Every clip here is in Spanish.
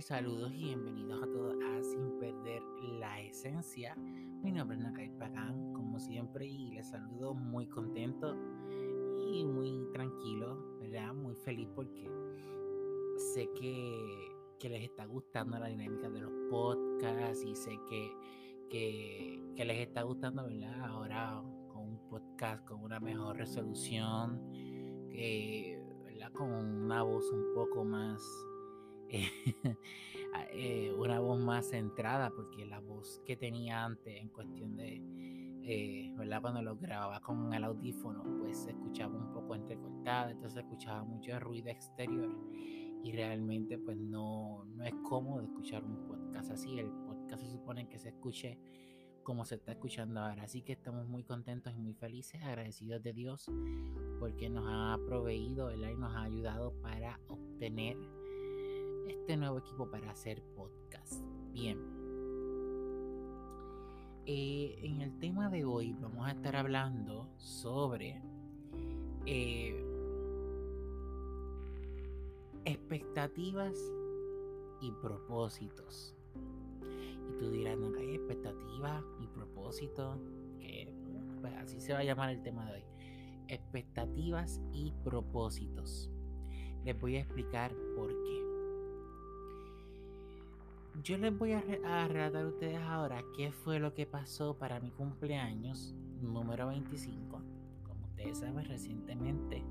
saludos y bienvenidos a todos a Sin Perder la Esencia. Mi nombre es Nakai Pagán, como siempre, y les saludo muy contento y muy tranquilo, ¿verdad? Muy feliz porque sé que, que les está gustando la dinámica de los podcasts y sé que, que, les está gustando, ¿verdad? Ahora con un podcast con una mejor resolución, que, ¿verdad? Con una voz un poco más Eh, una voz más centrada, porque la voz que tenía antes en cuestión de, eh, ¿verdad? Cuando lo grababa con el audífono, pues se escuchaba un poco entrecortada, entonces escuchaba mucho ruido exterior y realmente pues no, no es cómodo escuchar un podcast así, el podcast se supone que se escuche como se está escuchando ahora. Así que estamos muy contentos y muy felices, agradecidos de Dios porque nos ha proveído y nos ha ayudado para obtener este nuevo equipo para hacer podcast. Bien. Eh, en el tema de hoy vamos a estar hablando sobre eh, expectativas y propósitos. Y tú dirás, no, hay expectativas y propósitos, que pues así se va a llamar el tema de hoy. Expectativas y propósitos. Les voy a explicar por qué. Yo les voy a, relatar a ustedes ahora qué fue lo que pasó para mi cumpleaños número 25. Como ustedes saben, recientemente,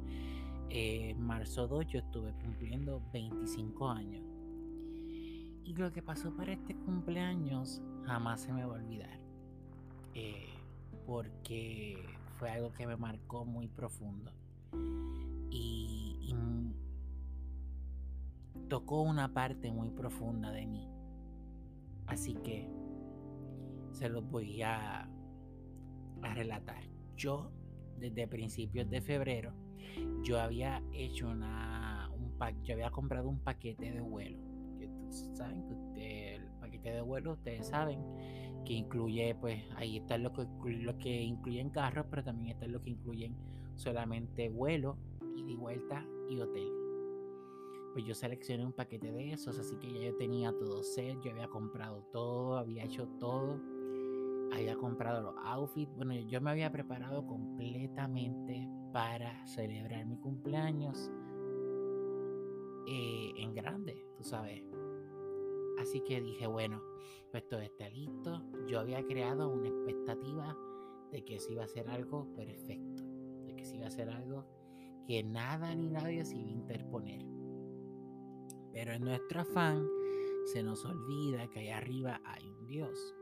en eh, marzo 2, yo estuve cumpliendo 25 años. Y lo que pasó para este cumpleaños jamás se me va a olvidar. Eh, porque fue algo que me marcó muy profundo. y tocó una parte muy profunda de mí. Así que se los voy a, relatar. Yo, desde principios de febrero, yo había hecho una, un yo había comprado un paquete de vuelo. Que saben que el paquete de vuelo, ustedes saben que incluye, pues ahí está lo que, lo que incluyen carros, pero también está lo que incluyen solamente vuelo, ida y vuelta y hotel pues yo seleccioné un paquete de esos, así que ya yo tenía todo set, yo había comprado todo, había hecho todo, había comprado los outfits, bueno, yo me había preparado completamente para celebrar mi cumpleaños eh, en grande, tú sabes. Así que dije, bueno, pues todo está listo. Yo había creado una expectativa de que eso iba a ser algo perfecto, de que eso iba a ser algo que nada ni nadie se iba a interponer. Pero en nuestro afán se nos olvida que allá arriba hay un Dios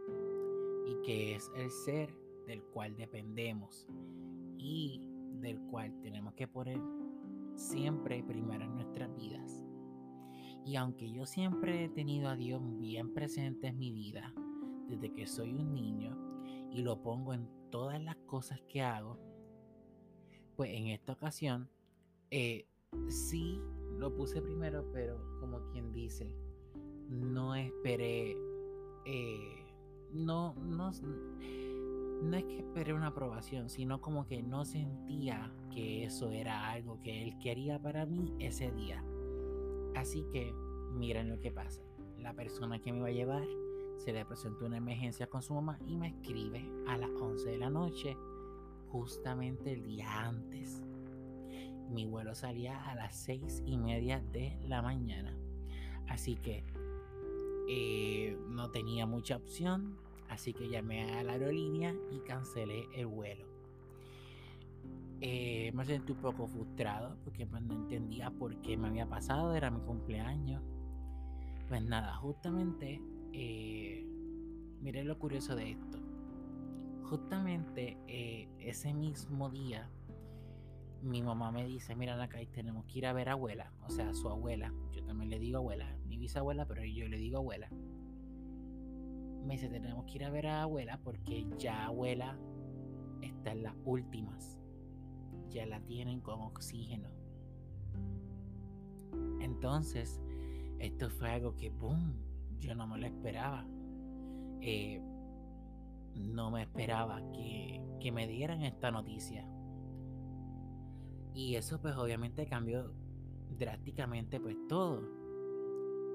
y que es el ser del cual dependemos y del cual tenemos que poner siempre primero en nuestras vidas. Y aunque yo siempre he tenido a Dios bien presente en mi vida, desde que soy un niño, y lo pongo en todas las cosas que hago, pues en esta ocasión eh, sí lo puse primero, pero como quien dice, no esperé, eh, no, no, no es que esperé una aprobación, sino como que no sentía que eso era algo que él quería para mí ese día. Así que miren lo que pasa. La persona que me iba a llevar se le presentó una emergencia con su mamá y me escribe a las 11 de la noche, justamente el día antes mi vuelo salía a las seis y media de la mañana. Así que eh, no tenía mucha opción. Así que llamé a la aerolínea y cancelé el vuelo. Eh, me sentí un poco frustrado porque pues, no entendía por qué me había pasado. Era mi cumpleaños. Pues nada, justamente, eh, miren lo curioso de esto. Justamente ese mismo día mi mamá me dice, mira acá tenemos que ir a ver a abuela, o sea, su abuela, yo también le digo abuela, mi bisabuela, pero yo le digo abuela. Me dice, tenemos que ir a ver a abuela porque ya abuela está en las últimas, ya la tienen con oxígeno. Entonces, esto fue algo que, ¡boom!, yo no me lo esperaba. Eh, no me esperaba que, que me dieran esta noticia y eso pues obviamente cambió drásticamente pues todo.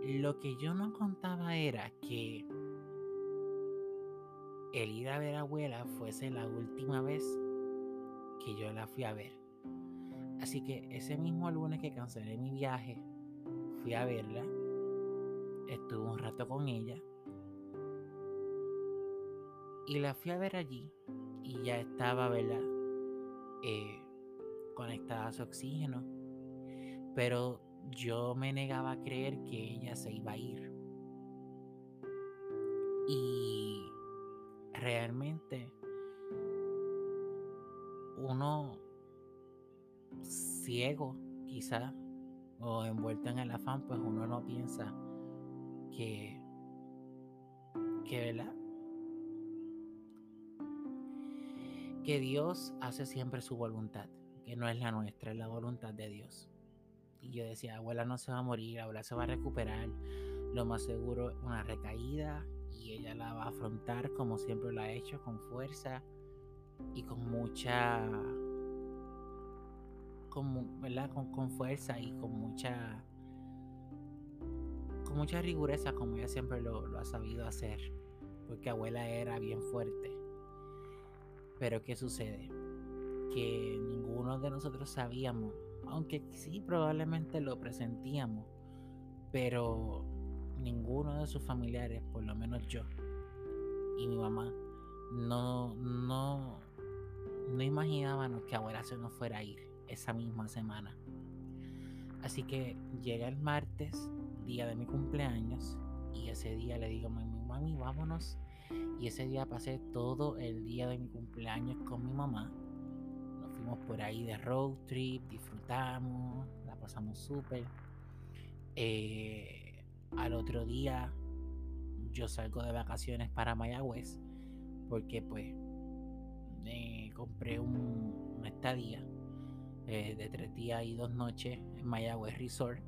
Lo que yo no contaba era que el ir a ver a abuela fuese la última vez que yo la fui a ver. Así que ese mismo lunes que cancelé mi viaje, fui a verla, estuve un rato con ella y la fui a ver allí y ya estaba, ¿verdad? Eh, conectada a su oxígeno. Pero yo me negaba a creer que ella se iba a ir. Y realmente uno ciego quizá o envuelto en el afán pues uno no piensa que que verdad que Dios hace siempre su voluntad que no es la nuestra es la voluntad de Dios y yo decía abuela no se va a morir abuela se va a recuperar lo más seguro una recaída y ella la va a afrontar como siempre lo ha hecho, con fuerza y con mucha, con, ¿verdad? Con, fuerza y con mucha, con mucha rigureza como ella siempre lo ha sabido hacer, porque abuela era bien fuerte. Pero ¿qué sucede? Que ninguno de nosotros sabíamos, aunque sí probablemente lo presentíamos, pero ninguno de sus familiares, por lo menos yo y mi mamá, no, no, no imaginábamos que abuela se nos fuera a ir esa misma semana. Así que llega el martes, día de mi cumpleaños, y ese día le digo a mi mami, vámonos. Y ese día pasé todo el día de mi cumpleaños con mi mamá. Por ahí de road trip, disfrutamos, la pasamos súper. Eh, al otro día yo salgo de vacaciones para Mayagüez porque pues me compré un, una estadía eh, de tres días y dos noches en Mayagüez Resort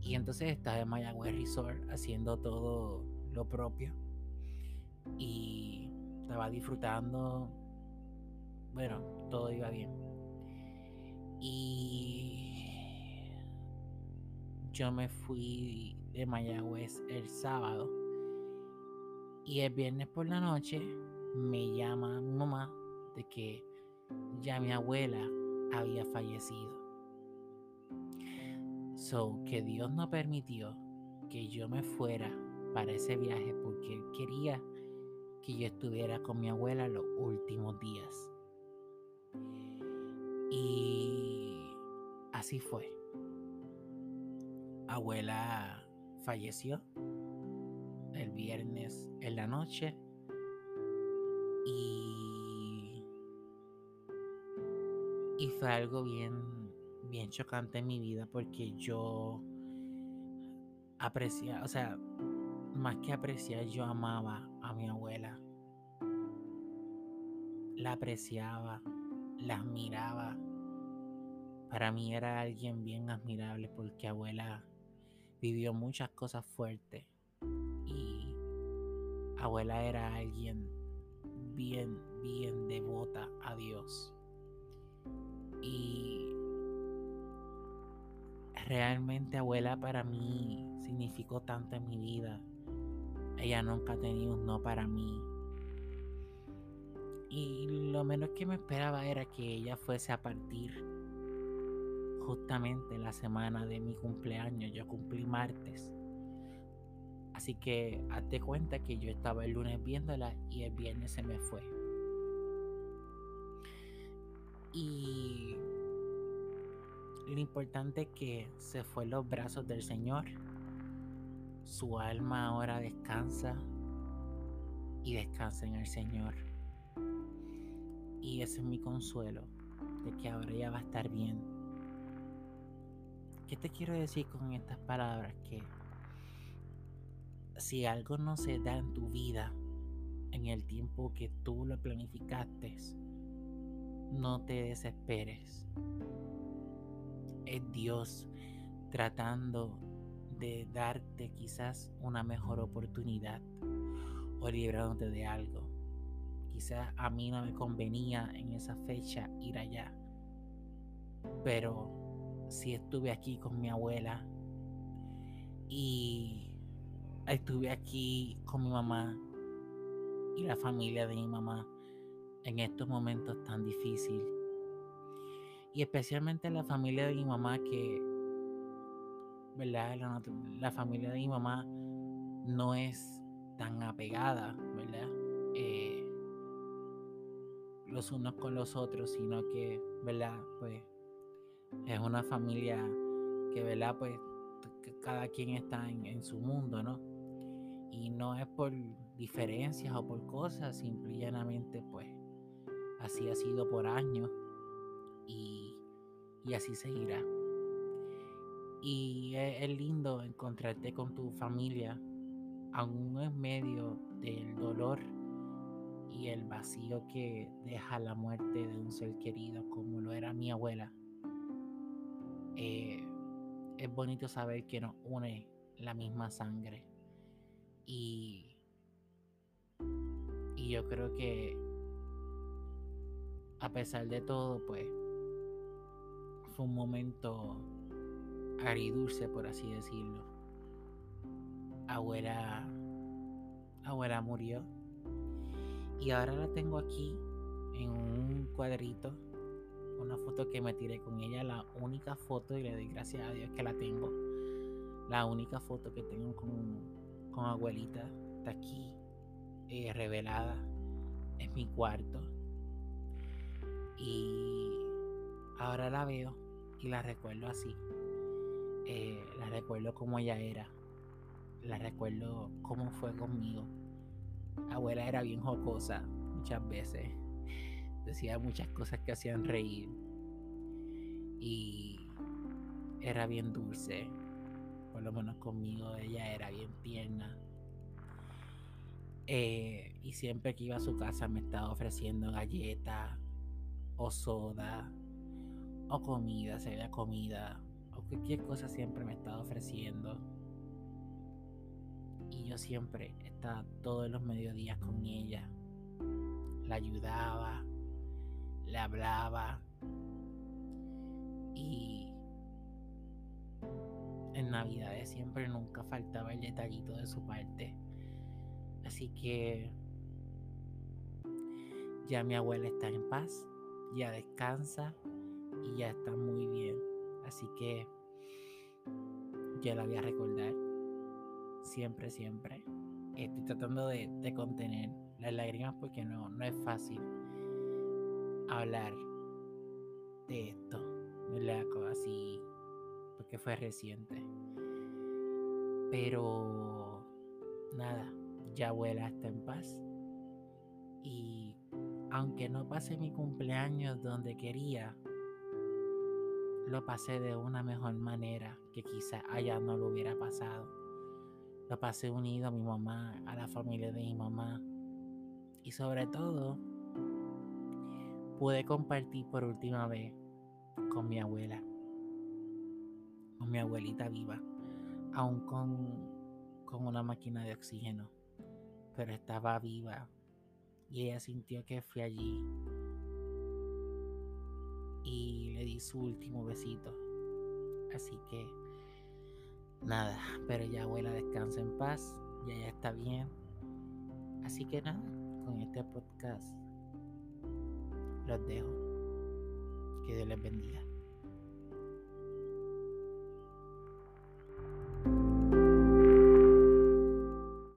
y entonces estaba en Mayagüez Resort haciendo todo lo propio y estaba disfrutando bueno todo iba bien y yo me fui de Mayagüez el sábado y el viernes por la noche me llama mi mamá de que ya mi abuela había fallecido. So que Dios no permitió que yo me fuera para ese viaje porque él quería que yo estuviera con mi abuela los últimos días. Y así fue abuela falleció el viernes en la noche y, y fue algo bien, bien chocante en mi vida porque yo apreciaba, o sea, más que apreciar, yo amaba a mi abuela. La apreciaba, la admiraba. Para mí era alguien bien admirable porque abuela vivió muchas cosas fuertes y abuela era alguien bien, bien devota a Dios. Y realmente abuela para mí significó tanto en mi vida. Ella nunca ha tenido un no para mí. Y lo menos que me esperaba era que ella fuese a partir justamente la semana de mi cumpleaños. Yo cumplí martes. Así que hazte cuenta que yo estaba el lunes viéndola y el viernes se me fue. Y lo importante es que se fue en los brazos del Señor. Su alma ahora descansa y descansa en el Señor. Y ese es mi consuelo, de que ahora ya va a estar bien ¿Qué te quiero decir con estas palabras? Que si algo no se da en tu vida en el tiempo que tú lo planificaste, no te desesperes. Es Dios tratando de darte quizás una mejor oportunidad o librándote de algo. Quizás a mí no me convenía en esa fecha ir allá, pero si estuve aquí con mi abuela Y estuve aquí con mi mamá y la familia de mi mamá en estos momentos tan difíciles. Y especialmente la familia de mi mamá que, ¿verdad? La, familia de mi mamá no es tan apegada, ¿verdad? Eh, los unos con los otros, sino que, ¿verdad? Pues es una familia que, ¿verdad? Pues cada quien está en, su mundo, ¿no? Y no es por diferencias o por cosas, simple y llanamente, pues así ha sido por años y, así seguirá. Y es, es, lindo encontrarte con tu familia, aún en medio del dolor y el vacío que deja la muerte de un ser querido, como lo era mi abuela. Eh, es bonito saber que nos une la misma sangre. Y, y yo creo que a pesar de todo, pues fue un momento agridulce, por así decirlo. Abuela, abuela murió. Y ahora la tengo aquí en un cuadrito una foto que me tiré con ella, la única foto, y le doy gracias a Dios que la tengo. La única foto que tengo con, con abuelita está aquí, eh, revelada en mi cuarto. Y ahora la veo y la recuerdo así. Eh, la recuerdo como ella era. La recuerdo cómo fue conmigo. Abuela era bien jocosa muchas veces decía muchas cosas que hacían reír. Y era bien dulce. Por lo menos conmigo ella era bien tierna. Eh, y siempre que iba a su casa me estaba ofreciendo galletas o soda o comida, se veía comida o cualquier cosa siempre me estaba ofreciendo. Siempre estaba todos los mediodías con ella. La ayudaba, le hablaba y en Navidades siempre nunca faltaba el detallito de su parte. Así que ya mi abuela está en paz, ya descansa y ya está muy bien. Así que yo la voy a recordar siempre, siempre. Estoy tratando de, de contener las lágrimas porque no, no es fácil hablar de esto, ¿verdad? Así, porque fue reciente. Pero nada, ya abuela está en paz. Y aunque no pasé mi cumpleaños donde quería, lo pasé de una mejor manera que quizá allá no lo hubiera pasado. Lo pasé unido a mi mamá, a la familia de mi mamá. Y sobre todo, pude compartir por última vez con mi abuela, con mi abuelita viva, aún con, con una máquina de oxígeno, pero estaba viva y ella sintió que fui allí y le di su último besito. Así que nada, pero ya abuela descansa en paz, ya ya está bien. Así que nada, con este podcast los dejo. Que Dios les bendiga.